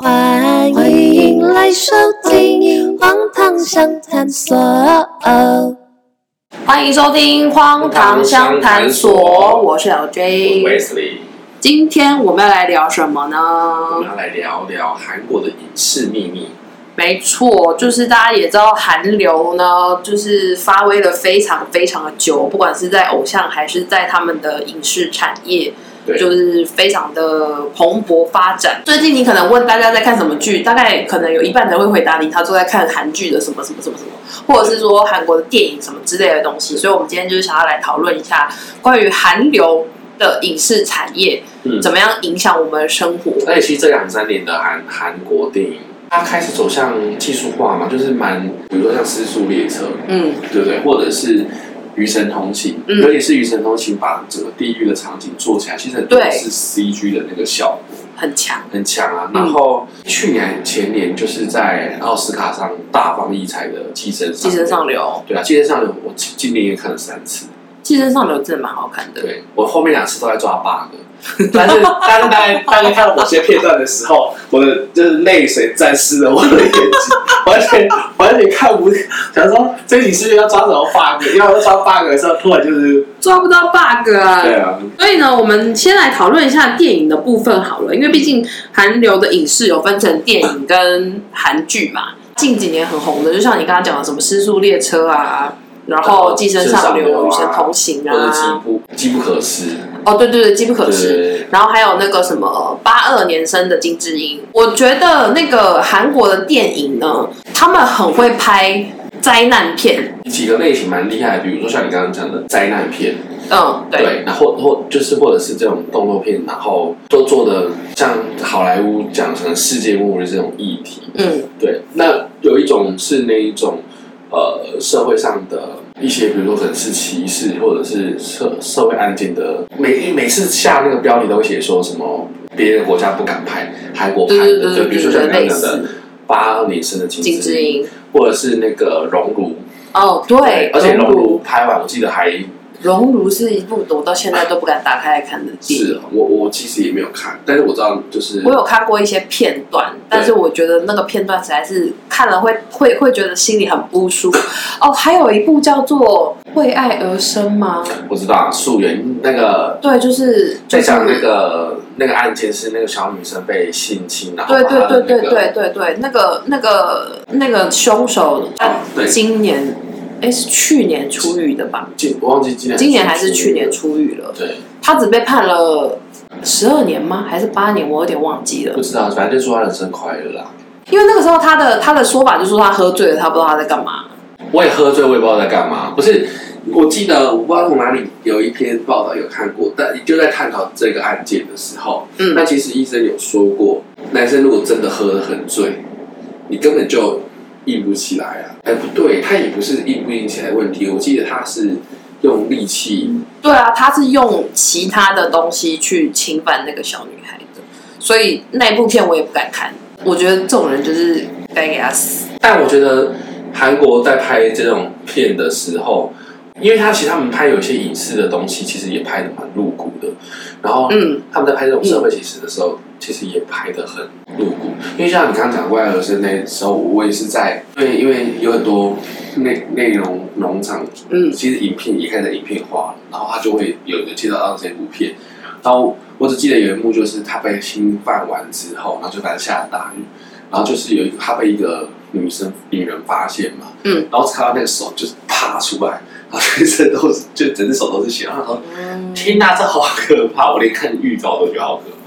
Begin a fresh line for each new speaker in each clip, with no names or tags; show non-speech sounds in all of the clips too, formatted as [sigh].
欢迎来收听《荒唐相探所》。欢迎收听《荒唐相谈所》，我是小 J。今天我们要来聊什么呢？
我们要来聊聊韩国的影视秘密。
没错，就是大家也知道，韩流呢，就是发威了非常非常的久，不管是在偶像还是在他们的影视产业，对就是非常的蓬勃发展。最近你可能问大家在看什么剧，大概可能有一半人会回答你，他都在看韩剧的什么什么什么什么，或者是说韩国的电影什么之类的东西。所以，我们今天就是想要来讨论一下关于韩流的影视产业，嗯，怎么样影响我们的生活。
而且，其实这两三年的韩韩国电影。它开始走向技术化嘛，就是蛮，比如说像《失速列车》，嗯，对不对？或者是《余生同行》，嗯，尤其是《与神同行》把整个地狱的场景做起来，其实很多是 CG 的那个效果，
很强，
很强啊。然后去年前年就是在奥斯卡上大放异彩的《寄生
寄生上流》，
对啊，《寄生上流》我今年也看了三次，《
寄生上流》真的蛮好看的。
对，我后面两次都在抓 bug。但是，[laughs] 但是大概大概看到某些片段的时候，我的就是泪水沾湿了我的眼睛，完全完全看不。想说这集是不是要抓什么 bug？因为要抓 bug 的时候，突然就是
抓不到 bug 啊。
对啊。
所以呢，我们先来讨论一下电影的部分好了，因为毕竟韩流的影视有分成电影跟韩剧嘛。近几年很红的，就像你刚刚讲的什么《失速列车》啊。然后寄生上流、与神同行啊，
机不机不可失。
哦，对对对，机不可失。然后还有那个什么八二年生的金智英，我觉得那个韩国的电影呢，他们很会拍灾难片，
几个类型蛮厉害的，比如说像你刚刚讲的灾难片，
嗯，对，
对，然后或就是或者是这种动作片，然后都做的像好莱坞讲成世界末日这种议题，嗯，对。那有一种是那一种。呃，社会上的一些，比如说可能是歧视，或者是社社会案件的，每每次下那个标题都会写说什么别的国家不敢拍，韩国拍的，对，对，对，对，对，比如说像刚刚讲的八二年生的金智英，或者是那个熔炉，
哦，对，对
而且熔炉拍完，我记得还。
熔炉是一部我到现在都不敢打开来看的电影。
是，我我其实也没有看，但是我知道就是
我有看过一些片段，但是我觉得那个片段实在是看了会会会觉得心里很不舒服。哦，还有一部叫做《为爱而生》吗？
我知道，素媛那个
对，就是
在讲那个那个案件是那个小女生被性侵，然后
对对对对对对对，那个那个那个凶手他今年。哎，是去年出狱的吧？
今我忘记今年，
今年还是去年出狱了。
对，
他只被判了十二年吗？还是八年？我有点忘记了。
不知道，反正就说他人生快乐啦。
因为那个时候他的他的说法就是说他喝醉了，他不知道他在干嘛。
我也喝醉，我也不知道在干嘛。不是，我记得我不知道从哪里有一篇报道有看过，但就在探讨这个案件的时候，嗯，那其实医生有说过，男生如果真的喝得很醉，你根本就。硬不起来啊！哎，不对，他也不是硬不硬起来问题。我记得他是用力气。
对啊，他是用其他的东西去侵犯那个小女孩的，所以那部片我也不敢看。我觉得这种人就是该给他死。
但我觉得韩国在拍这种片的时候，因为他其实他们拍有一些影视的东西，其实也拍的蛮露骨的。然后，嗯，他们在拍这种社会写实的时候。嗯其实也拍得很露骨，因为像你刚刚讲的《为爱而生》那时候，我也是在，因为因为有很多内内容农场，嗯，其实影片也开始影片化了，然后他就会有有介绍到这部片，然后我只记得有一幕就是他被侵犯完之后，然后就开始下了大雨，然后就是有一个他被一个女生女人发现嘛，嗯，然后看到那个手就是爬出来，然后全身都是就整只手都是血，然后说，嗯，天哪，这好可怕！我连看预告都觉得好可怕。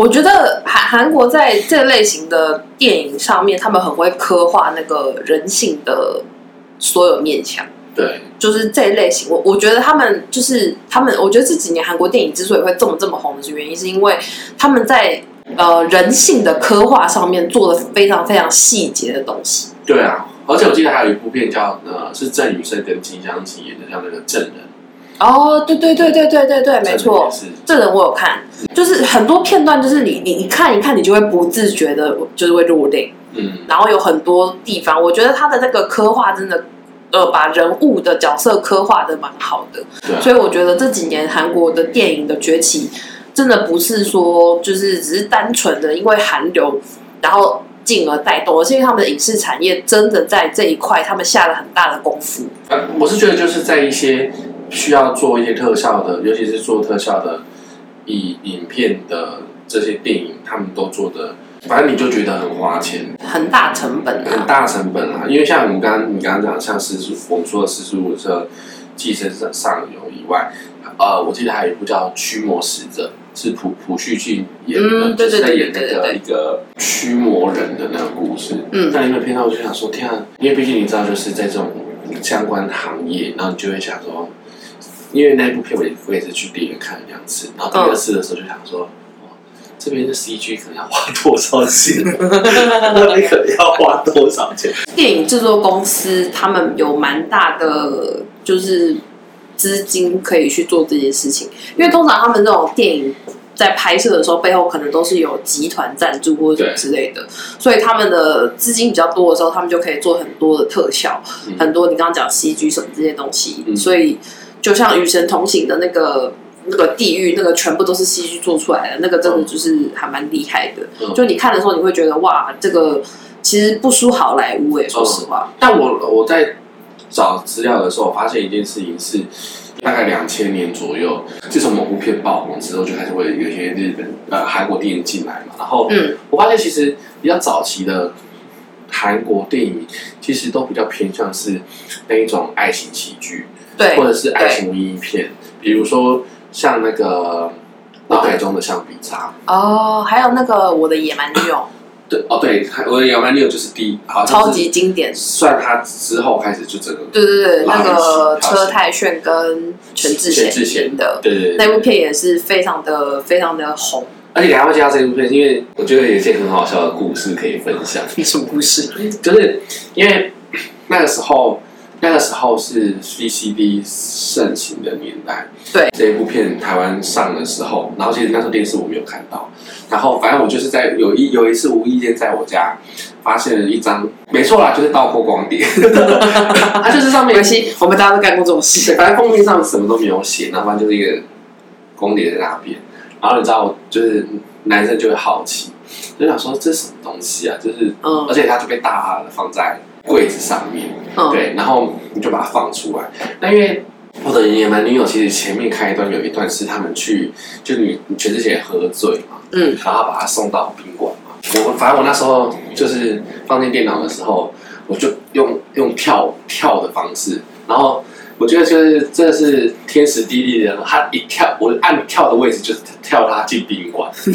我觉得韩韩国在这类型的电影上面，他们很会刻画那个人性的所有面相。
对，
就是这一类型。我我觉得他们就是他们，我觉得这几年韩国电影之所以会这么这么红的原因，是因为他们在呃人性的刻画上面做了非常非常细节的东西。
对啊，而且我记得还有一部片叫呃是郑雨盛跟金湘吉演的，叫那个证人。
哦，对对对对对对对，没错，这人我有看，就是很多片段，就是你你你看一看，你就会不自觉的，就是会入定。嗯，然后有很多地方，我觉得他的那个刻画真的，呃，把人物的角色刻画的蛮好的。对，所以我觉得这几年韩国的电影的崛起，真的不是说就是只是单纯的因为韩流然后进而带动，而是因为他们的影视产业真的在这一块他们下了很大的功夫。
呃，我是觉得就是在一些需要做一些特效的，尤其是做特效的以影片的这些电影，他们都做的。反正你就觉得很花钱，
很大成本，
很大成本啊！因为像我们刚刚你刚刚讲，像四十，我们说的四十五车寄生上上游以外，呃，我记得还有一部叫《驱魔使者》，是朴朴叙俊演的，嗯、就是在演那个一个驱魔人的那个故事。嗯，但因为片段我就想说，天啊！因为毕竟你知道，就是在这种相关行业，然后你就会想说，因为那一部片我也我也是去电影院看了两次，然后第二次的时候就想说。嗯这边的 CG 可能要花多少钱？[laughs] 那边可能要花多少钱？
电影制作公司他们有蛮大的就是资金可以去做这件事情，因为通常他们这种电影在拍摄的时候，背后可能都是有集团赞助或者之类的，所以他们的资金比较多的时候，他们就可以做很多的特效，嗯、很多你刚刚讲 CG 什么这些东西，嗯、所以就像《与神同行》的那个。那个地狱，那个全部都是戏剧做出来的，那个真的就是还蛮厉害的。嗯、就你看的时候，你会觉得哇，这个其实不输好莱坞诶，说实话。
嗯、但我我在找资料的时候，我发现一件事情是，大概两千年左右，自从某部片爆红之后，就开始会有一些日本呃韩国电影进来嘛。然后，嗯，我发现其实比较早期的韩国电影，其实都比较偏向是那一种爱情喜剧，
对，
或者是爱情文艺片，比如说。像那个脑海中的橡皮擦
哦，还有那个我的野蛮女友，
对哦对，我的野蛮女友就是第一，
超级经典，
算他之后开始就整个
对对对，那个车太炫跟全智贤演的，
对对，
那部片也是非常的非常的红，
而且你还会介绍这部片，因为我觉得有一些很好笑的故事可以分享。[laughs]
什么故事？
就是因为那个时候。那个时候是 VCD 盛行的年代，
对。
这一部片台湾上的时候，然后其实那时候电视我没有看到，然后反正我就是在有一有一次无意间在我家发现了一张，没错啦，就是盗过光碟，[laughs] 它就是上面
没关系，我们大家都干过这种事，
反正封面上什么都没有写，然后反正就是一个光碟在那边，然后你知道，就是男生就会好奇，就想说这是什么东西啊，就是，嗯，而且它就被大大的放在。柜子上面，嗯、对，然后你就把它放出来。那因为我的野蛮女友其实前面开一段有一段是他们去，就你全世界喝醉嘛，嗯，然后把他送到宾馆嘛。我反正我那时候就是放进电脑的时候，我就用用跳跳的方式，然后我觉得就是这是天时地利的，他一跳，我按跳的位置就是跳他进宾馆，[laughs]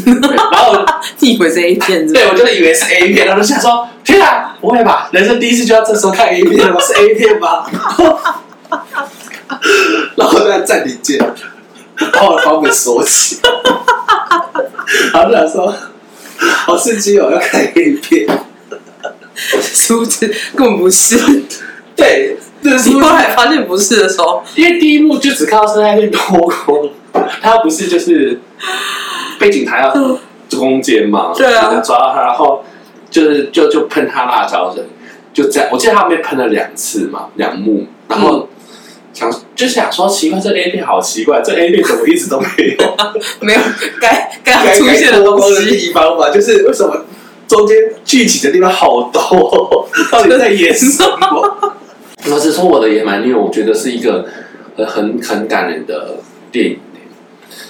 然后
你以为是 A 片？
对，我就以为是 A 片，然后就想说。天啊，不会吧？人生第一次就要这时候看 A 片，我是 A 片吧？[laughs] 然后在暂停键，把我的房门锁起，然后就想说，好刺激哦，要看 A 片，
殊不知根本不是。
对，
就是后来发现不是的时候，
因为第一幕就只看到是在那边脱光，他不是就是被警察要攻坚嘛？
对啊，
抓到他，然后。就是就就喷他辣椒水，就这样。我记得他被喷了两次嘛，两幕。然后想就想说奇怪，这 A 片好奇怪，这 A 片怎么一直都没有 [laughs]
没有该该出现的东西的
地方吧？就是为什么中间聚集的地方好多，[laughs] 到底在演什么？老实说，我的野蛮女友，我觉得是一个很很感人的电影，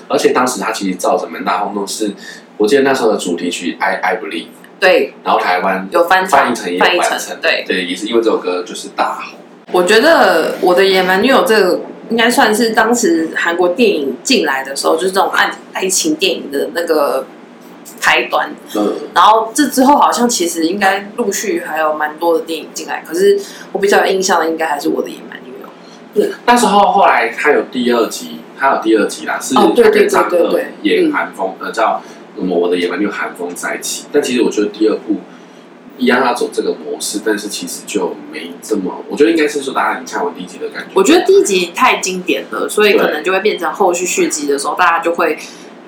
而且当时它其实造成蛮大轰动。是我记得那时候的主题曲《I I Believe》。
对，
然后台湾
有翻
翻译成也翻
译成，对
对，也是因为这首歌就是大红。
我觉得我的野蛮女友这个应该算是当时韩国电影进来的时候，就是这种爱爱情电影的那个开端。嗯，然后这之后好像其实应该陆续还有蛮多的电影进来，可是我比较有印象的应该还是我的野蛮女友。
对，那时候后来他有第二集，他有第二集啦，是
哦，对对对对对，
演韩风呃叫。那么我的野蛮女友韩风再起，但其实我觉得第二部一样要走这个模式，但是其实就没这么，我觉得应该是说大家你看完第一集的感觉。
我觉得第一集太经典了，所以可能就会变成后续续集的时候，大家就会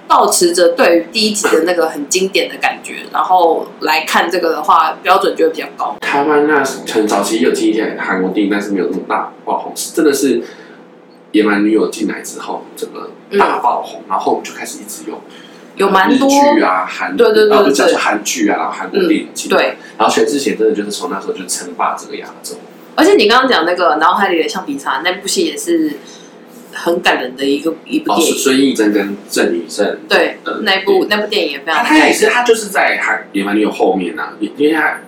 抱持着对于第一集的那个很经典的感觉，然后来看这个的话，标准就会比较高。
台湾那很早期有经典韩国电影，但是没有那么大爆红，真的是野蛮女友进来之后，整个大爆红，嗯、然后我们就开始一直用。
有蛮多
剧啊，韩
对对对对，
叫做韩剧啊，然后韩国电影进来，
对，
然后全智贤真的就是从那时候就称霸这个亚洲。
而且你刚刚讲那个脑海里的橡皮擦那部戏也是很感人的一个一部电影，
孙艺珍跟郑宇盛
对，那部那部电影也非常，
他也是他就是在韩野蛮女友后面啊，因为他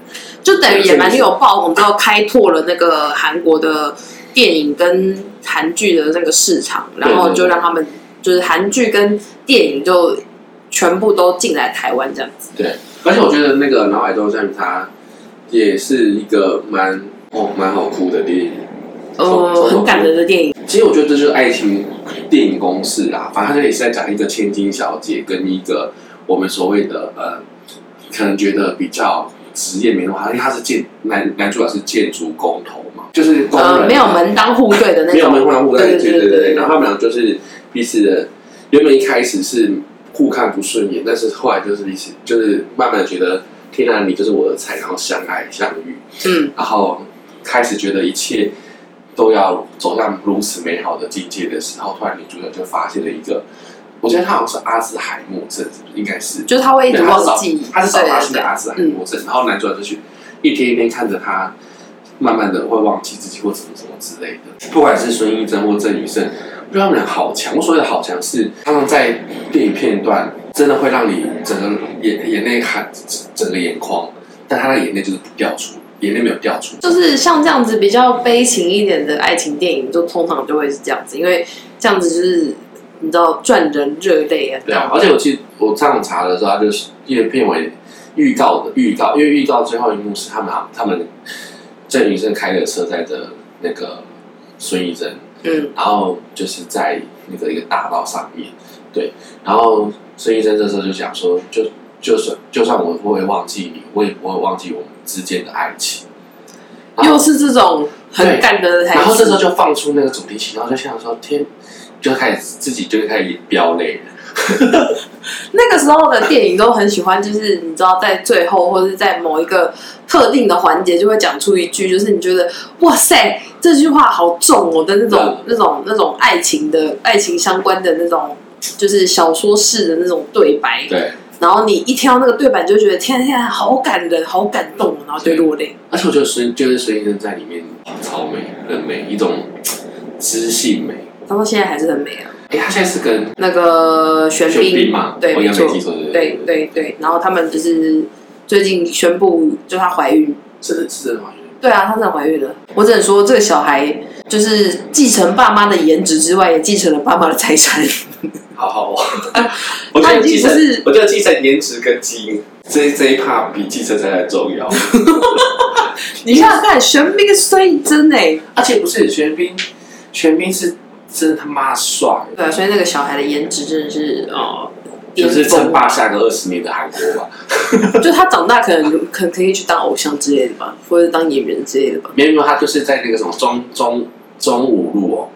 就等于野蛮女友爆红之后开拓了那个韩国的电影跟韩剧的那个市场，然后就让他们就是韩剧跟电影就全部都进来台湾这样子。
对，而且我觉得那个脑海中橡皮擦也是一个蛮。哦，蛮好哭的电影，
呃，很感人的电影。
其实我觉得这就是爱情电影公式啦，反正他这里是在讲一个千金小姐跟一个我们所谓的呃，可能觉得比较职业没那么好，因为他是建男男主角是建筑工头嘛，就是工人、呃、
没有门当户对的那种，
没有门当户对，对对对对。然后他们俩就是彼此的，原本一开始是互看不顺眼，但是后来就是彼此就是慢慢的觉得天哪，你就是我的菜，然后相爱相遇，嗯，然后。开始觉得一切都要走向如此美好的境界的时候，突然女主角就发现了一个，我觉得她好像是阿兹海默症，应该是，
就是他会一直忘记，
他是早发性的阿兹海默症，然后男主角就去一天一天看着他，慢慢的会忘记自己或什么什么之类的。不管是孙艺珍或郑宇盛，我觉得他们俩好强。我所谓的好强是，他们在电影片段真的会让你整个眼眼泪含整个眼眶，但他的眼泪就是不掉出。眼泪没有掉出，
就是像这样子比较悲情一点的爱情电影，就通常就会是这样子，因为这样子就是你知道赚人热泪啊。
对啊，而且我记得我上网查的时候，他就是因为片尾预告的预告，因为预告最后一幕是他们他们郑宇生开的车载着那个孙艺珍，嗯，然后就是在那个一个大道上面，对，然后孙艺珍这时候就想说，就就算就算我不会忘记你，我也不会忘记我们。之间的爱情，
又是这种很感的
然后这时候就放出那个主题曲，然后就想说天，就开始自己就开始飙泪。[laughs]
那个时候的电影都很喜欢，就是你知道，在最后或者是在某一个特定的环节，就会讲出一句，就是你觉得哇塞，这句话好重哦的那种、那种、那种爱情的爱情相关的那种，就是小说式的那种对白。
对。
然后你一听到那个对白，你就觉得天天好感人，好感动，然后就落泪。
而且我觉得孙就是孙艺珍在里面超美，很美，一种知性美。
他说现在还是很美啊。
哎，他现在是跟
那个玄彬
嘛？
对，没错，
对
对对对。然后他们就是最近宣布，就她怀孕，
是是真的怀孕。
对啊，她真的怀孕了。我只能说，这个小孩就是继承爸妈的颜值之外，也继承了爸妈的财产。
好好哦，[laughs] 我觉得继承，我觉得继承颜值跟基因这这一 part 比继承才还重要。[laughs]
你想想看，玄彬跟孙艺珍哎，
而且不是玄彬，玄彬是真他妈帅。
对啊，所以那个小孩的颜值真的是哦，
就是称霸下个二十年的韩国吧。[laughs]
就他长大可能可可以去当偶像之类的吧，或者当演员之类的吧。
没有，他就是在那个什么中中中五路哦。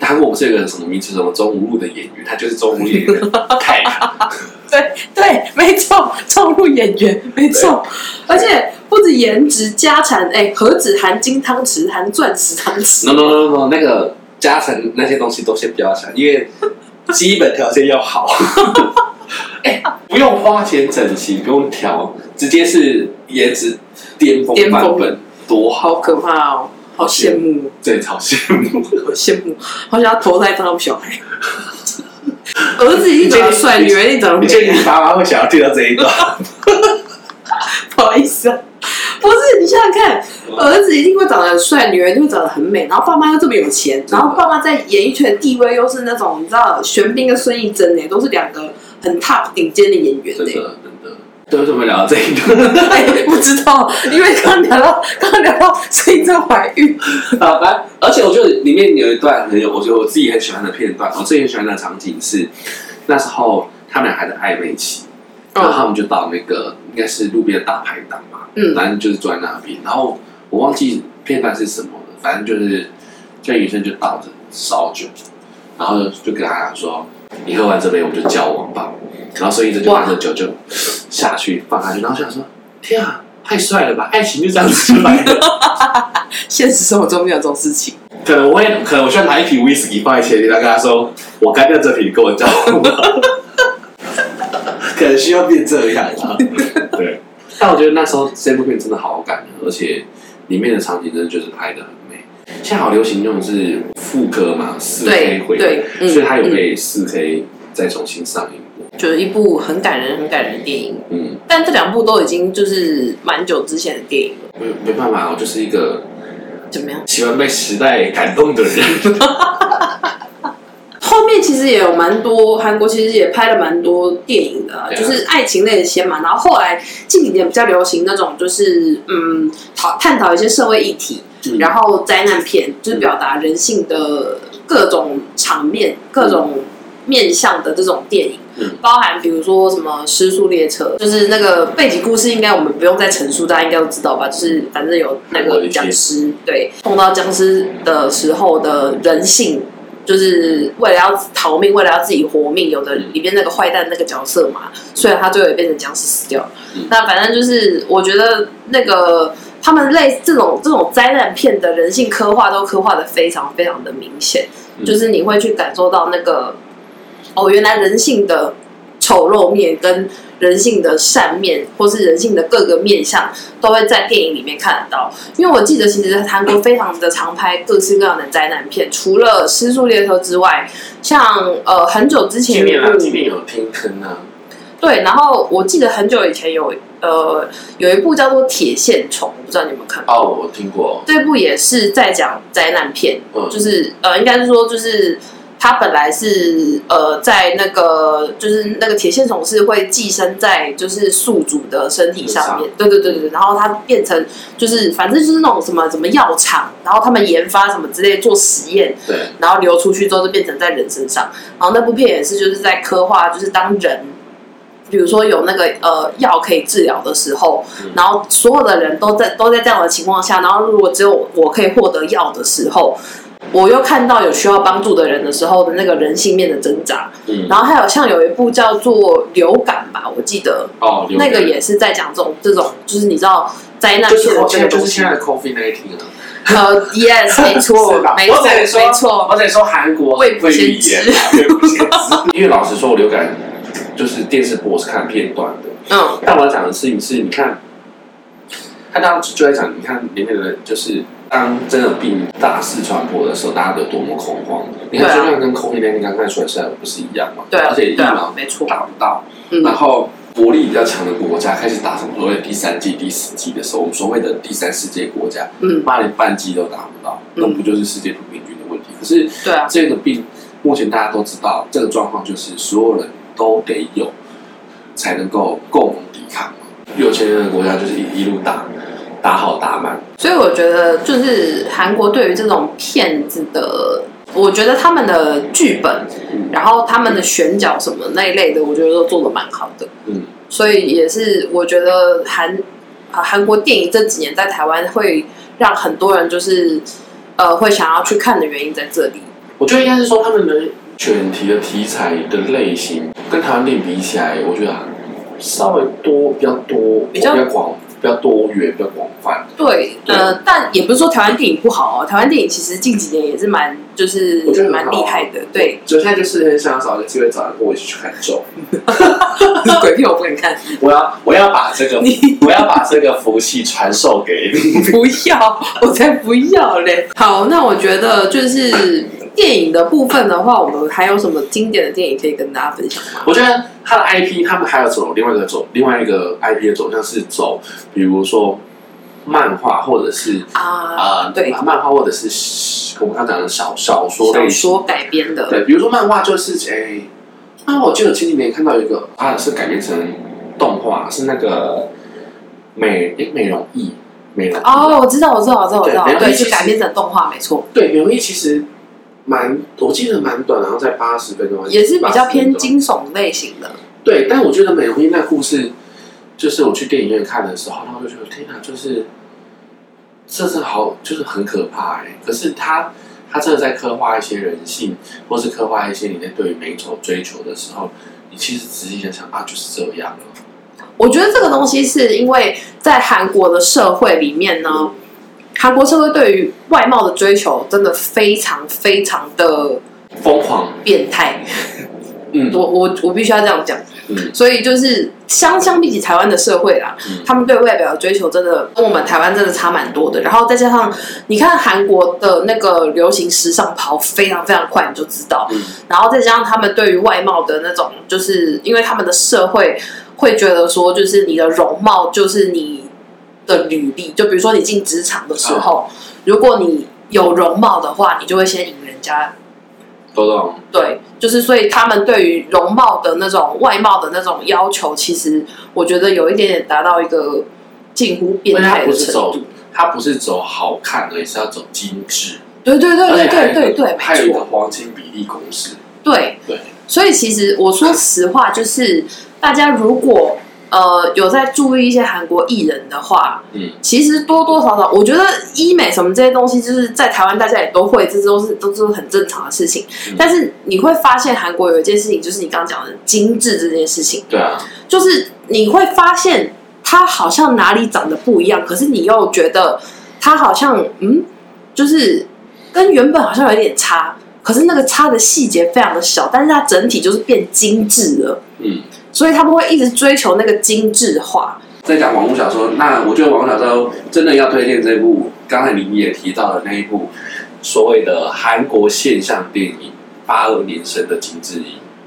他问我是一个什么名字？什么中无路的演员？他就是中五演员凯南。[laughs]
对对，没错，中路演员没错。而且不止颜值、家产，哎，何止含金汤匙、含钻石汤匙
？No no no no，那个家产那些东西都先不要想，因为基本条件要好。[laughs] 哎，不用花钱整形，不用调，直接是颜值巅峰版本，多，好
可怕哦！好羡慕，
对，好羡慕，[laughs]
好羡慕，好想要投胎当小孩。[laughs] 儿子一定长得帅，女儿一定长得美。
你爸妈会想要听到这一段？[laughs]
不好意思啊，不是，你想想看，儿子一定会长得很帅，女儿一定会长得很美，然后爸妈又这么有钱，然后爸妈在演艺圈的地位又是那种，你知道，玄彬跟孙艺珍呢，都是两个很 top 顶尖的演员呢。
对，为什么聊到这一段？[laughs]
不知道，因为刚聊到，[laughs] 刚聊到孙艺珍怀孕。[laughs]
好吧，而且我觉得里面有一段很有，我觉得我自己很喜欢的片段。我最喜欢的场景是那时候他们俩还在暧昧期，然后他们就到那个应该是路边的大排档嘛，嗯，反正就是坐在那边。然后我忘记片段是什么了，反正就是这女生就倒着烧酒，然后就跟他讲说：“你喝完这杯，我们就交往吧。”然后孙艺珍就拿着酒就下去放下去，然后就想说：“天啊，太帅了吧！爱情就这样子出来了。”
现实生活中没有这种事情。
可能我也，可能我需要拿一瓶威士忌放在前面，然后跟他说：“我干掉这瓶，跟我交往。[laughs] ”
可能需要变这样啊。
对，但我觉得那时候这部片真的好感人，而且里面的场景真的就是拍的。现在好流行用的是副歌嘛，四 K 回
对，
对，所以它有被四 K 再重新上映过，
就是一部很感人、很感人的电影。
嗯，
但这两部都已经就是蛮久之前的电影了。
没没办法，我就是一个
怎么样
喜欢被时代感动的人。[laughs]
后面其实也有蛮多韩国，其实也拍了蛮多电影的，啊，就是爱情类的先嘛。然后后来近几年比较流行那种，就是嗯，讨探讨一些社会议题，嗯、然后灾难片，就是表达人性的各种场面、嗯、各种面向的这种电影，嗯、包含比如说什么《失速列车》，就是那个背景故事，应该我们不用再陈述，大家应该都知道吧？就是反正有那个僵尸，对，碰到僵尸的时候的人性。就是为了要逃命，为了要自己活命，有的里边那个坏蛋那个角色嘛，虽然他最后也变成僵尸死掉了。嗯、那反正就是，我觉得那个他们类这种这种灾难片的人性刻画都刻画的非常非常的明显，嗯、就是你会去感受到那个哦，原来人性的丑陋面跟。人性的善面，或是人性的各个面相，都会在电影里面看得到。因为我记得，其实韩国非常的常拍各式各样的灾难片，除了《失速列车》之外，像呃很久之前有
一部有天坑啊，
对，然后我记得很久以前有呃有一部叫做《铁线虫》，不知道你有没有看过？
哦，我听过。
这部也是在讲灾难片，嗯、就是呃，应该是说就是。他本来是呃，在那个就是那个铁线虫是会寄生在就是宿主的身体上面，对对对对，然后它变成就是反正就是那种什么什么药厂，然后他们研发什么之类做实验，
对，
然后流出去之后就变成在人身上，然后那部片也是就是在刻画就是当人，比如说有那个呃药可以治疗的时候，然后所有的人都在都在这样的情况下，然后如果只有我可以获得药的时候。我又看到有需要帮助的人的时候的那个人性面的挣扎，嗯，然后还有像有一部叫做《流感》吧，我记得
哦，
那个也是在讲这种这种，就是你知道灾难片，
就是就是现在的 COVID-19 啊，
呃，yes，[laughs] 没错，没错，没错，
我得说韩国
未卜先知，
因为老实说，流感就是电视播是看片段的，嗯，但我要讲的事情是，你看，他当时就在讲，你看里面的人就是。当真的病大肆传播的时候，大家有多么恐慌？你看，就像跟 COVID-19 刚开始出来不是一样嘛？
对，
而且疫苗没错打不到，然后国力比较强的国家开始打什么所谓第三季、第四季的时候，我们所谓的第三世界国家，嗯，妈连半季都打不到，那不就是世界平均的问题？可是，对啊，这个病目前大家都知道，这个状况就是所有人都得有，才能够共同抵抗。有钱人的国家就是一一路打。打好打满，
所以我觉得就是韩国对于这种骗子的，我觉得他们的剧本，嗯、然后他们的选角什么那一类的，我觉得都做的蛮好的。嗯，所以也是我觉得韩啊韩国电影这几年在台湾会让很多人就是呃会想要去看的原因在这里。
我觉得应该是说他们的选题的题材的类型跟台湾电影比起来，我觉得稍微多比较多比较广。比较多元，比较广泛。
对，对呃，但也不是说台湾电影不好哦。台湾电影其实近几年也是蛮，就是我觉得蛮厉害的。对，
就现在就是很想找个机会找人跟我一起去看咒。
鬼片我不敢看。[laughs]
我要我要把这个，[laughs] 我要把这个福气传授给你。[laughs]
不要，我才不要嘞。好，那我觉得就是。电影的部分的话，我们还有什么经典的电影可以跟大家分享吗？
我觉得他的 IP，他们还有走另外一个走另外一个 IP 的走向是走，比如说漫画或者是啊、呃、对，漫画或者是我们刚讲的小小说
小说改编的。
对，比如说漫画就是哎，漫画我记得前几年看到一个，它是改编成动画，是那个美哎美容艺美容
哦，我知道我知道我知道我知道，对，是改编成动画没错。
对，美容液其实。蛮，我记得蛮短，然后在八十分钟，
也是比较偏惊悚类型的。
对，但我觉得美容院那故事，就是我去电影院看的时候，然后就觉得天哪，就是这是好，就是很可怕哎。可是他他真的在刻画一些人性，或是刻画一些你在对于美丑追求的时候，你其实仔细想想啊，就是这样了。
我觉得这个东西是因为在韩国的社会里面呢。嗯韩国社会对于外貌的追求真的非常非常的
疯狂、
变态。嗯，我我我必须要这样讲。嗯，所以就是相相比起台湾的社会啦，嗯，他们对外表的追求真的跟我们台湾真的差蛮多的。然后再加上你看韩国的那个流行时尚跑非常非常快，你就知道。嗯，然后再加上他们对于外貌的那种，就是因为他们的社会会觉得说，就是你的容貌就是你的履历。就比如说你进职场的时候，嗯，如果你有容貌的话，你就会先赢人家。对，就是所以他们对于容貌的那种外貌的那种要求，其实我觉得有一点点达到一个近乎变态的程度。
他不是走好看而已，是要走精致。
对对对对对对对，
还有一个黄金比例公式。
对对，所以其实我说实话，就是大家如果。呃，有在注意一些韩国艺人的话，嗯，其实多多少少，我觉得医美什么这些东西，就是在台湾大家也都会，这都是都是很正常的事情。嗯、但是你会发现，韩国有一件事情，就是你刚刚讲的精致这件事情，
对啊，
就是你会发现他好像哪里长得不一样，可是你又觉得他好像嗯，就是跟原本好像有点差，可是那个差的细节非常的小，但是它整体就是变精致了，嗯。所以他们会一直追求那个精致化。
在讲网络小说，那我觉得网络小说真的要推荐这部，刚才你也提到的那一部所谓的韩国现象电影《八二年生的金智英》。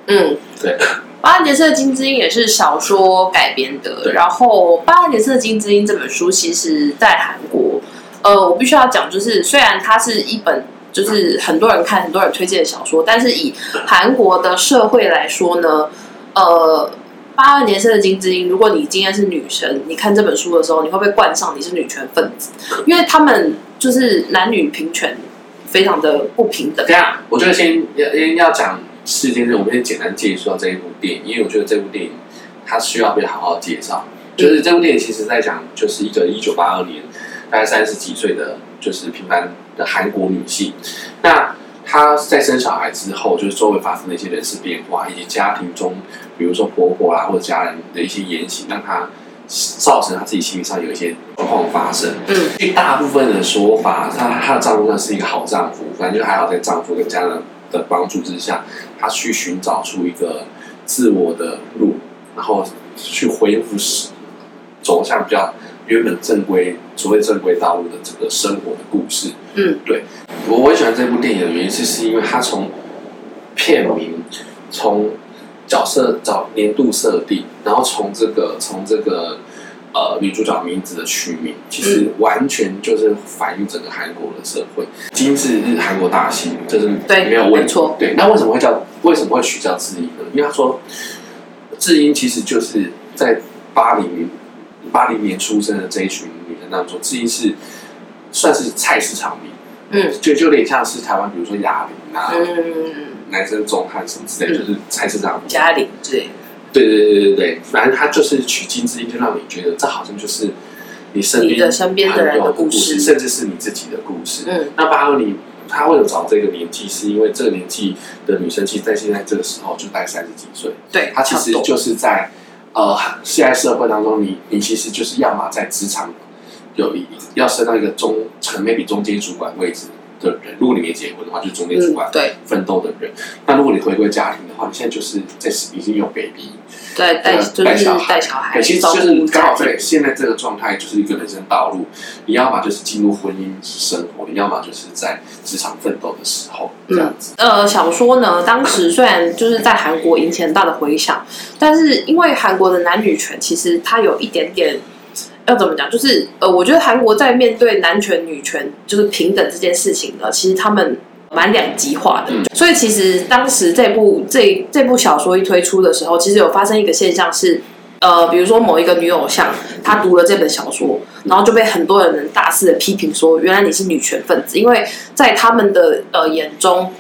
嗯，对，《
八二年生的金智英》也是小说改编的。然后，《八二年生的金智英》这本书，其实在韩国，呃，我必须要讲，就是虽然它是一本就是很多人看、很多人推荐的小说，但是以韩国的社会来说呢，呃。八二年生的金智英，如果你今天是女生，你看这本书的时候，你会不会冠上你是女权分子？因为他们就是男女平权非常的不平等。
这样，我觉得先要要讲事件，我们先简单介绍这一部电影，因为我觉得这部电影它需要被好好介绍。就是这部电影其实在讲，就是一个一九八二年大概三十几岁的，就是平凡的韩国女性。那她在生小孩之后，就是周围发生的一些人事变化，以及家庭中。比如说婆婆啊，或者家人的一些言行，让她造成她自己心理上有一些状况发生。嗯，据大部分的说法，她她的丈夫呢是一个好丈夫，反正就还好在丈夫跟家人的帮助之下，她去寻找出一个自我的路，然后去恢复走向比较原本正规所谓正规道路的这个生活的故事。嗯，对，我我喜欢这部电影的原因是，是因为它从片名从。角色找年度设定，然后从这个从这个呃女主角名字的取名，其实完全就是反映整个韩国的社会。金是日韩国大戏，这是没有问错。对，那为什么会叫为什么会取叫智英呢？因为他说智英其实就是在八零年八零年出生的这一群女生当中，智英是算是菜市场名，嗯，就就有点像是台湾，比如说雅玲啊。嗯男生中汉什么之类，嗯、就是菜市场
家里对，
对对对对对，反正他就是取经之一，就让你觉得这好像就是你身边
的身边的人的故事，
甚至是你自己的故事。嗯，那八二年他为什么找这个年纪？是因为这个年纪的女生，其实在现在这个时候就大概三十几岁。
对，
她其实就是在呃现在社会当中，你你其实就是要么在职场有一要升到一个中，可能 maybe 中间主管位置。的人，如果你没结婚的话，就是中间主管对奋斗的人。那如果你回归家庭的话，你现在就是在已经有 baby，
对带带小孩，带小孩，
其实就是刚好在现在这个状态，就是一个人生道路。你要么就是进入婚姻生活，你要么就是在职场奋斗的时候这样子。
呃，小说呢，当时虽然就是在韩国引起很大的回响，但是因为韩国的男女权其实它有一点点。要怎么讲？就是呃，我觉得韩国在面对男权、女权就是平等这件事情呢，其实他们蛮两极化的。嗯、所以其实当时这部这这部小说一推出的时候，其实有发生一个现象是，呃，比如说某一个女偶像，她读了这本小说，然后就被很多人大肆的批评说，原来你是女权分子，因为在他们的呃眼中。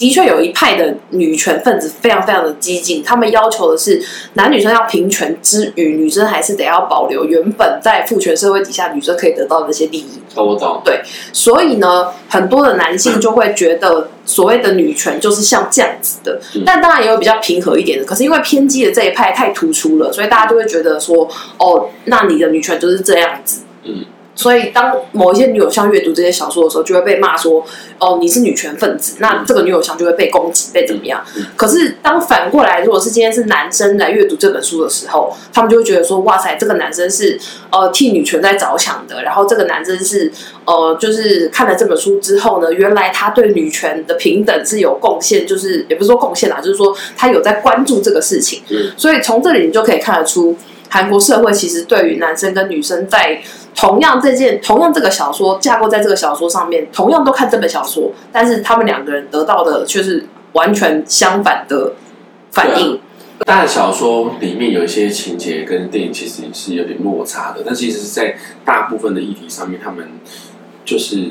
的确有一派的女权分子非常非常的激进，他们要求的是男女生要平权之余，女生还是得要保留原本在父权社会底下女生可以得到的那些利益。
我懂。
对，所以呢，很多的男性就会觉得所谓的女权就是像这样子的，嗯、但当然也有比较平和一点的。可是因为偏激的这一派太突出了，所以大家就会觉得说，哦，那你的女权就是这样子。嗯。所以当某一些女友像阅读这些小说的时候，就会被骂说：“哦，你是女权分子。”那这个女友像就会被攻击，被怎么样？可是当反过来，如果是今天是男生来阅读这本书的时候，他们就会觉得说：“哇塞，这个男生是呃替女权在着想的。”然后这个男生是呃，就是看了这本书之后呢，原来他对女权的平等是有贡献，就是也不是说贡献啦，就是说他有在关注这个事情。所以从这里你就可以看得出。韩国社会其实对于男生跟女生在同样这件、同样这个小说架构在这个小说上面，同样都看这本小说，但是他们两个人得到的却是完全相反的反
应。但，小说里面有一些情节跟电影其实是有点落差的，但其实是在大部分的议题上面，他们就是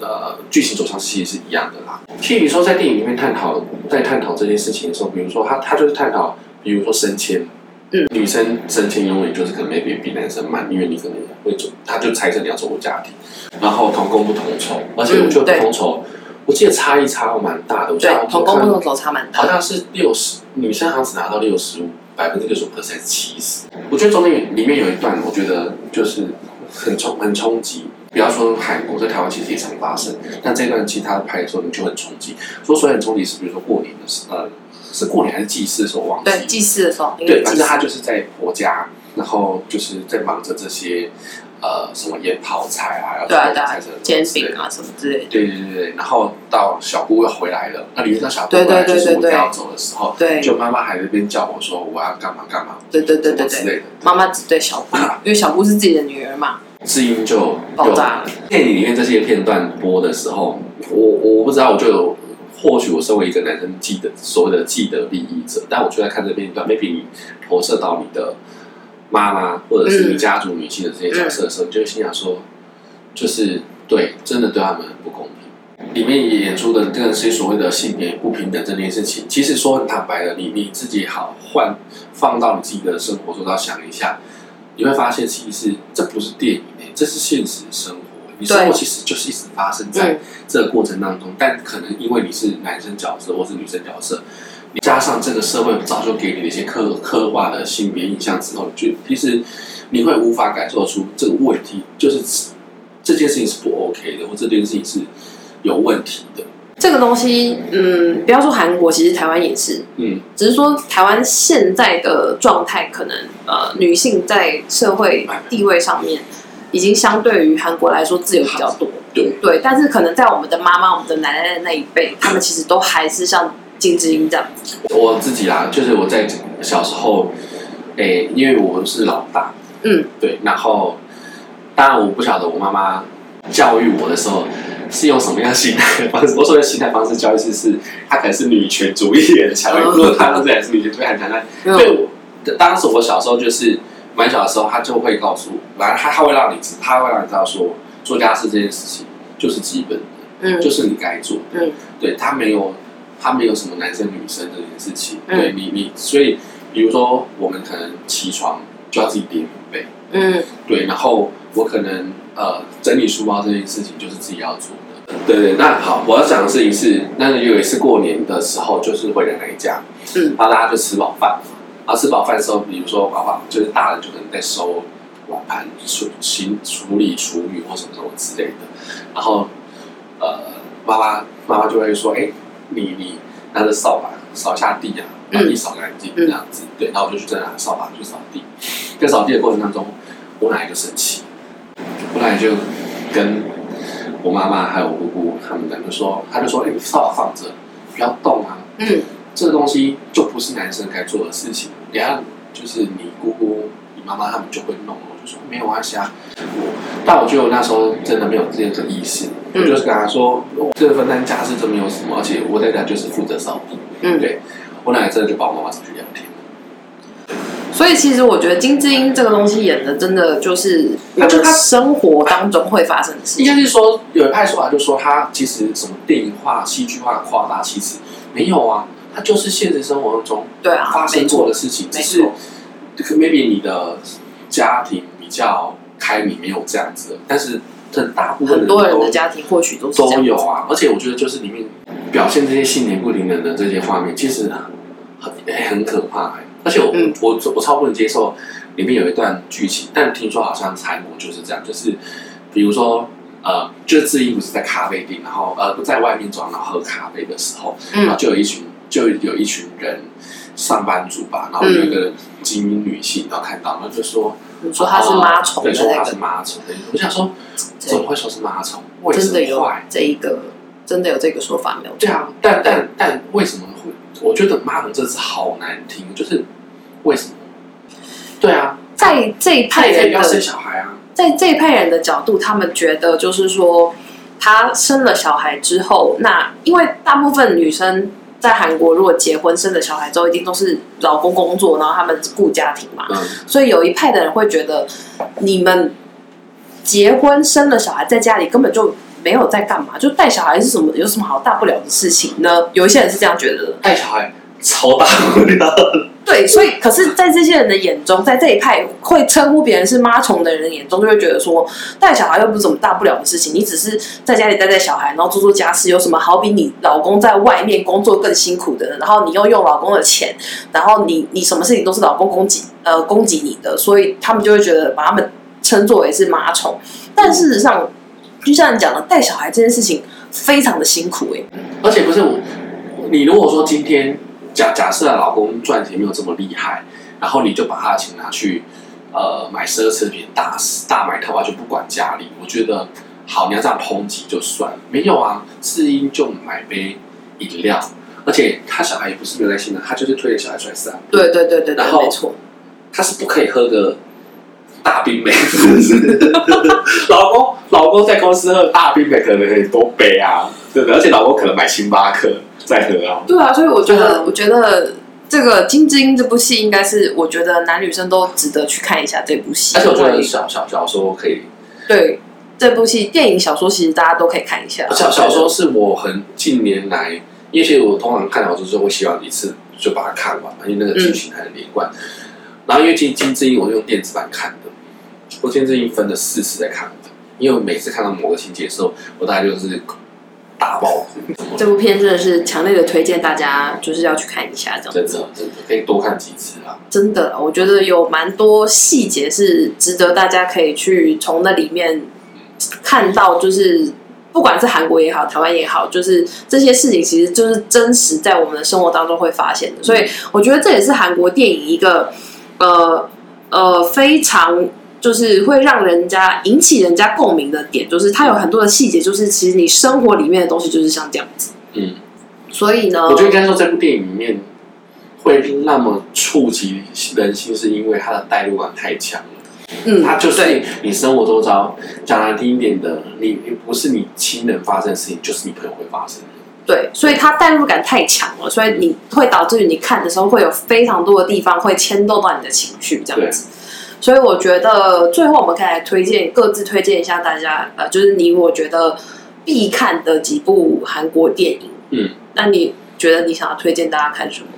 呃剧情走向其实是一样的啦。譬如说，在电影里面探讨在探讨这件事情的时候，比如说他他就是探讨，比如说升迁。嗯，女生升迁永远就是可能 maybe 比男生慢，因为你可能会走，他就猜测你要走入家庭，然后同工不同酬，而且我觉得同酬，我记得差异差蛮大的。我
对，同工不同酬差蛮大，
好像是六十，女生好像只拿到六十五，百分之六十五还是七十。我觉得中间里面有一段，我觉得就是很冲很冲击。不要说韩国在台湾其实也常发生，但这段其他拍的时候你就很冲击。说所以很冲击是，比如说过年的时候。呃是过年还是祭祀的时候？忘记。
对，祭祀的时候。
对，反正他就是在婆家，然后就是在忙着这些呃什么腌泡菜啊，
对啊，对煎饼啊什么之类的。
对对对对，然后到小姑要回来了，那里面到小姑回来就是我要走的时候，对，就妈妈还在那边叫我说我要干嘛干嘛，
对对对对对之类的。妈妈只对小姑，因为小姑是自己的女儿嘛。
知音就
爆炸了。
电影里面这些片段播的时候，我我不知道，我就有。或许我身为一个男生，既得所谓的既得利益者，但我就在看这片段，maybe 你投射到你的妈妈，或者是你家族女性的这些角色的时候，你就会心想说，就是对，真的对他们很不公平。里面也演出的这些所谓的性别不平等这件事情，其实说很坦白的，你你自己好换放到你自己的生活中，要想一下，你会发现其实这不是电影，这是现实生活。你生活其实就是一直发生在这个过程当中，但可能因为你是男生角色或是女生角色，你加上这个社会早就给你的一些刻刻画的性别印象之后，就其实你会无法感受出这个问题，就是这件事情是不 OK 的，或这件事情是有问题的。
这个东西，嗯，不要说韩国，其实台湾也是，嗯，只是说台湾现在的状态，可能呃，女性在社会地位上面。已经相对于韩国来说自由比较多，对对，但是可能在我们的妈妈、我们的奶奶的那一辈，他们其实都还是像金智英这样子。
我自己啦，就是我在小时候，诶、欸，因为我是老大，嗯，对，然后当然我不晓得我妈妈教育我的时候是用什么样心态的方式。我说的心态方式 [laughs] 教育是，是她可能是女权主义很强，如果她当时也是女权主义很强，那对我当时我小时候就是。蛮小的时候，他就会告诉我，反正他他会让你知，他会让你知道说，做家事这件事情就是基本的，嗯，就是你该做的，嗯，对他没有，他没有什么男生女生这件事情，嗯、对你你，所以比如说我们可能起床就要自己叠棉被，嗯，对，然后我可能呃整理书包这件事情就是自己要做的，对对，那好，我要讲的事情是，那有一次过年的时候，就是回奶奶家，嗯，然后大家就吃饱饭。然后吃饱饭的时候，比如说爸爸就是大人就可能在收碗盘、处清处理厨余或什么什么之类的。然后，呃，妈妈妈妈就会说：“哎，你你拿着扫把扫一下地啊，把地扫干净这样子。嗯”对，然后我就去再拿扫把去扫地。在扫地的过程当中，我奶奶就生气，我奶奶就跟我妈妈还有我姑姑他们两个说：“她就说，哎，扫把放着，不要动啊。”嗯。这个东西就不是男生该做的事情，等下就是你姑姑、你妈妈他们就会弄，我就说没有关系啊。但我觉得我那时候真的没有这个意识，嗯、我就是跟他说，这个分担家事真没有什么，而且我在家就是负责扫地。嗯，对，我奶奶真的就把我妈妈找去聊天。
所以其实我觉得金智英这个东西演的真的就是，他就他生活当中会发生的事情。
应该是说有一派说法，就说他其实什么电影化、戏剧化夸大，其实没有啊。它就是现实生活当中对啊发生过的事情，只是 maybe 你的家庭比较开明，没有这样子，但是很大部分
很多人的家庭或许都是
都有啊。而且我觉得就是里面表现这些性别不平等的这些画面，其实很很可怕。而且我、嗯、我我超不能接受里面有一段剧情，但听说好像韩国就是这样，就是比如说呃，就是智英不是在咖啡店，然后呃不在外面走，然后喝咖啡的时候，然后就有一群就有一群人上班族吧，然后有一个精英女性，然后看到，然后就
说。说她是妈虫，对，
说他是妈虫。我想说，怎么会说是妈虫？
真的有这一个，真的有这个说法没有？
对啊，但但但为什么会？我觉得妈虫这词好难听，就是为什么？对啊，
在这一派人
要生小孩啊，
在这一派人的角度，他们觉得就是说，他生了小孩之后，那因为大部分女生。在韩国，如果结婚生了小孩之后，一定都是老公工作，然后他们顾家庭嘛。嗯。所以有一派的人会觉得，你们结婚生了小孩，在家里根本就没有在干嘛，就带小孩是什么，有什么好大不了的事情呢？有一些人是这样觉得的。
带小孩。超大不了，
对，所以可是，在这些人的眼中，在这一派会称呼别人是妈虫的人的眼中，就会觉得说，带小孩又不是什么大不了的事情，你只是在家里带带小孩，然后做做家事，有什么好比你老公在外面工作更辛苦的人？然后你又用老公的钱，然后你你什么事情都是老公供给呃供给你的，所以他们就会觉得把他们称作为是妈虫。但事实上，就像你讲的，带小孩这件事情非常的辛苦哎、欸，
而且不是我，你如果说今天。假假设老公赚钱没有这么厉害，然后你就把他的钱拿去，呃，买奢侈品，大大买特买就不管家里。我觉得好，你要这样抨击就算了。没有啊，智英就买杯饮料，而且他小孩也不是没有耐心的，他就是推着小孩出来散步。
对对对对，然后没错，
他是不可以喝个大冰美，[laughs] 老公老公在公司喝大冰美可能可以多杯啊，对不对？而且老公可能买星巴克。在喝啊！
对啊，所以我觉得，我觉得这个《金智英》这部戏应该是，我觉得男女生都值得去看一下这部戏。
而且我觉得小小小说可以。
对，这部戏电影、小说其实大家都可以看一下。
小小说是我很近年来，因为其实我通常看小说之后会希望一次就把它看完，因为那个剧情很连贯。嗯、然后因为《金金智英》我用电子版看的，我《金枝英》分了四次在看的，因为我每次看到某个情节的时候，我大概就是。大爆！
这部片真的是强烈的推荐大家，就是要去看一下，这样子。
真的，真的可以多看几次啊！
真的，我觉得有蛮多细节是值得大家可以去从那里面看到，就是不管是韩国也好，台湾也好，就是这些事情其实就是真实在我们的生活当中会发现的。所以我觉得这也是韩国电影一个呃呃非常。就是会让人家引起人家共鸣的点，就是它有很多的细节，就是其实你生活里面的东西就是像这样子。嗯，所以呢，
我觉得应该说这部电影里面会那么触及人心，是因为它的代入感太强了。嗯，它就是你生活周遭讲难听一点的，你不是你亲人发生的事情，就是你朋友会发生的。
对，所以它代入感太强了，所以你会导致于你看的时候会有非常多的地方会牵动到你的情绪，这样子。所以我觉得最后我们可以来推荐，各自推荐一下大家，呃，就是你我觉得必看的几部韩国电影。嗯，那你觉得你想要推荐大家看什么？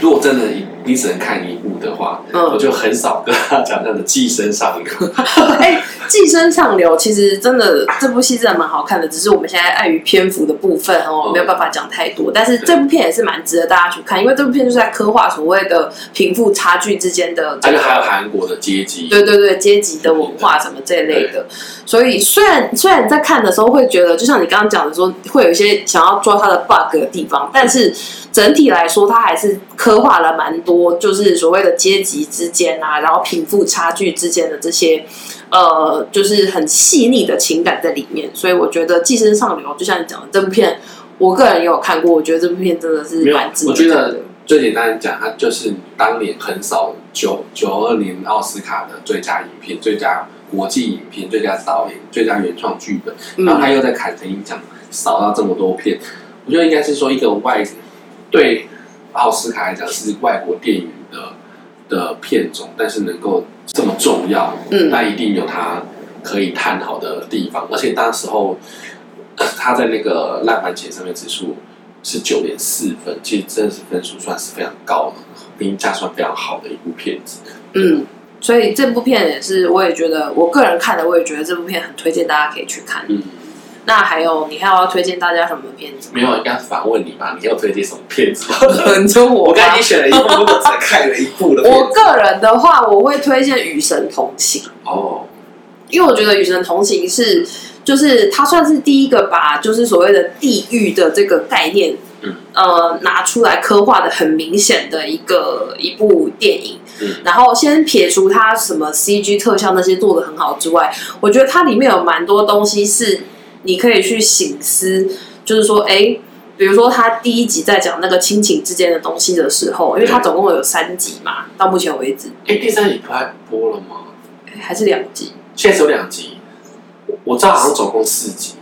如果真的你只能看一部的话，嗯，我就很少跟他讲那的《寄生上流》。[laughs]
哎，《寄生上流》其实真的这部戏真的蛮好看的，只是我们现在碍于篇幅的部分哦，没有办法讲太多。但是这部片也是蛮值得大家去看，因为这部片就是在刻画所谓的贫富差距之间的，
这个还有韩国的阶级，
对对对，阶级的文化什么这一类的。所以虽然虽然在看的时候会觉得，就像你刚刚讲的说，会有一些想要抓它的 bug 的地方，但是。整体来说，它还是刻画了蛮多，就是所谓的阶级之间啊，然后贫富差距之间的这些，呃，就是很细腻的情感在里面。所以我觉得《寄生上流》就像你讲的这部片，我个人也有看过，我觉得这部片真的是蛮值得。
我觉得最简单的讲，它就是当年横扫九九二年奥斯卡的最佳影片、最佳国际影片、最佳导演、最佳原创剧本，然后他又在坎城影奖扫到这么多片，我觉得应该是说一个外。对奥斯卡来讲是外国电影的的片种，但是能够这么重要，嗯，那一定有它可以探讨的地方。而且当时候他在那个烂番茄上面指数是九点四分，其实真的是分数算是非常高的，评价算非常好的一部片子。
嗯，所以这部片也是，我也觉得我个人看的，我也觉得这部片很推荐大家可以去看。嗯，那还有，你还要推荐大家什么片子？
没有，应该反问你吧。你要推荐什么片子？
你说我，
我刚才已经选了一部，我才看了一部了。
我个人的话，我会推荐《与神同行》哦，因为我觉得《与神同行》是，就是它算是第一个把就是所谓的地狱的这个概念，嗯，呃，拿出来刻画的很明显的一个一部电影。嗯，然后先撇除它什么 CG 特效那些做的很好之外，我觉得它里面有蛮多东西是。你可以去醒思，就是说，哎，比如说他第一集在讲那个亲情之间的东西的时候，因为他总共有三集嘛，到目前为止，
哎，第三集快播了吗？
还是两集？
现在只有两集，我知道好像总共四集。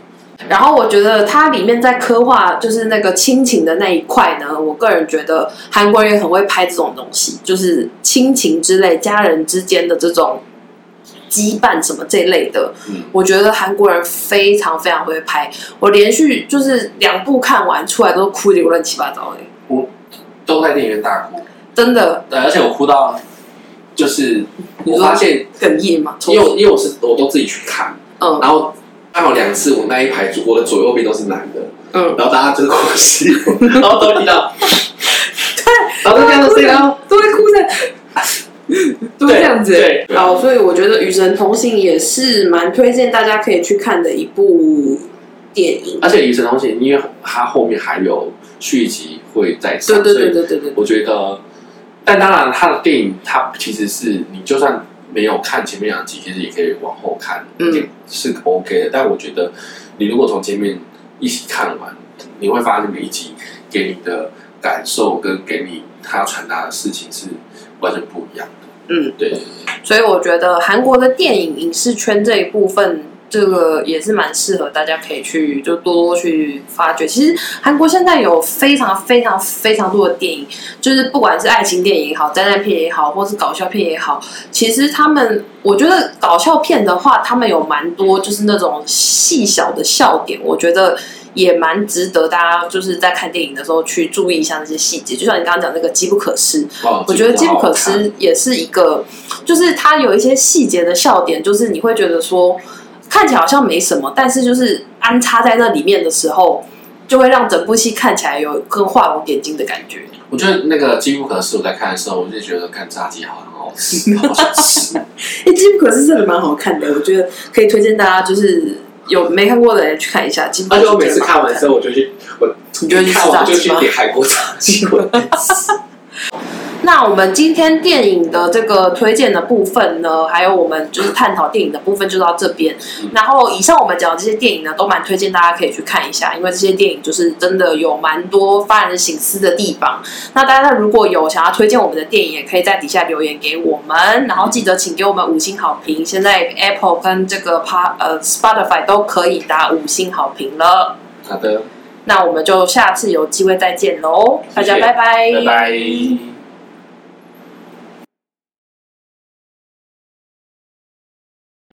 然后我觉得它里面在刻画就是那个亲情的那一块呢，我个人觉得韩国人也很会拍这种东西，就是亲情之类、家人之间的这种。羁绊什么这类的，嗯，我觉得韩国人非常非常会拍。我连续就是两部看完出来都哭的乱七八糟的，
我都在电影院大哭，
真的。
对，而且我哭到就是我发现
哽咽嘛，
因为因为我是我都自己去看，嗯，然后刚好两次我那一排我的左右边都是男的，嗯，然后大家就是哭戏，[laughs] 然后都听到，
对，
然后都这样子，然后
都会哭的。都是这样子，对，对，好，所以我觉得《与神同行》也是蛮推荐大家可以去看的一部电影。
而且《与神同行》，因为它后面还有续集会再上，
对对对对对对。
我觉得，但当然，它的电影它其实是你就算没有看前面两集，其实也可以往后看，嗯，是 OK 的。但我觉得，你如果从前面一起看完，你会发现每一集给你的感受跟给你他要传达的事情是完全不一样。嗯，对，
所以我觉得韩国的电影影视圈这一部分，这个也是蛮适合大家可以去就多多去发掘。其实韩国现在有非常非常非常多的电影，就是不管是爱情电影也好，灾难片也好，或是搞笑片也好，其实他们我觉得搞笑片的话，他们有蛮多就是那种细小的笑点，我觉得。也蛮值得大家就是在看电影的时候去注意一下那些细节，就像你刚刚讲那个《机不可失》，哦，我觉得《机不可失》也是一个，就是它有一些细节的笑点，就是你会觉得说看起来好像没什么，但是就是安插在那里面的时候，就会让整部戏看起来有更画龙点睛的感觉。
我觉得那个《机不可失》我在看的时候，我就觉得看炸鸡好很好吃，好想吃。哎，《
机不可失》真的蛮好看的，我觉得可以推荐大家就是。有没看过的人去看一下。
而且我每次看完之后，我就去，我你就去看我就去点海国炸鸡。[laughs]
那我们今天电影的这个推荐的部分呢，还有我们就是探讨电影的部分就到这边。然后以上我们讲的这些电影呢，都蛮推荐大家可以去看一下，因为这些电影就是真的有蛮多发人省思的地方。那大家如果有想要推荐我们的电影，也可以在底下留言给我们。然后记得请给我们五星好评。现在 Apple 跟这个 Pa 呃 Spotify 都可以打五星好评了。
好的，
那我们就下次有机会再见喽，大家拜拜，
拜拜。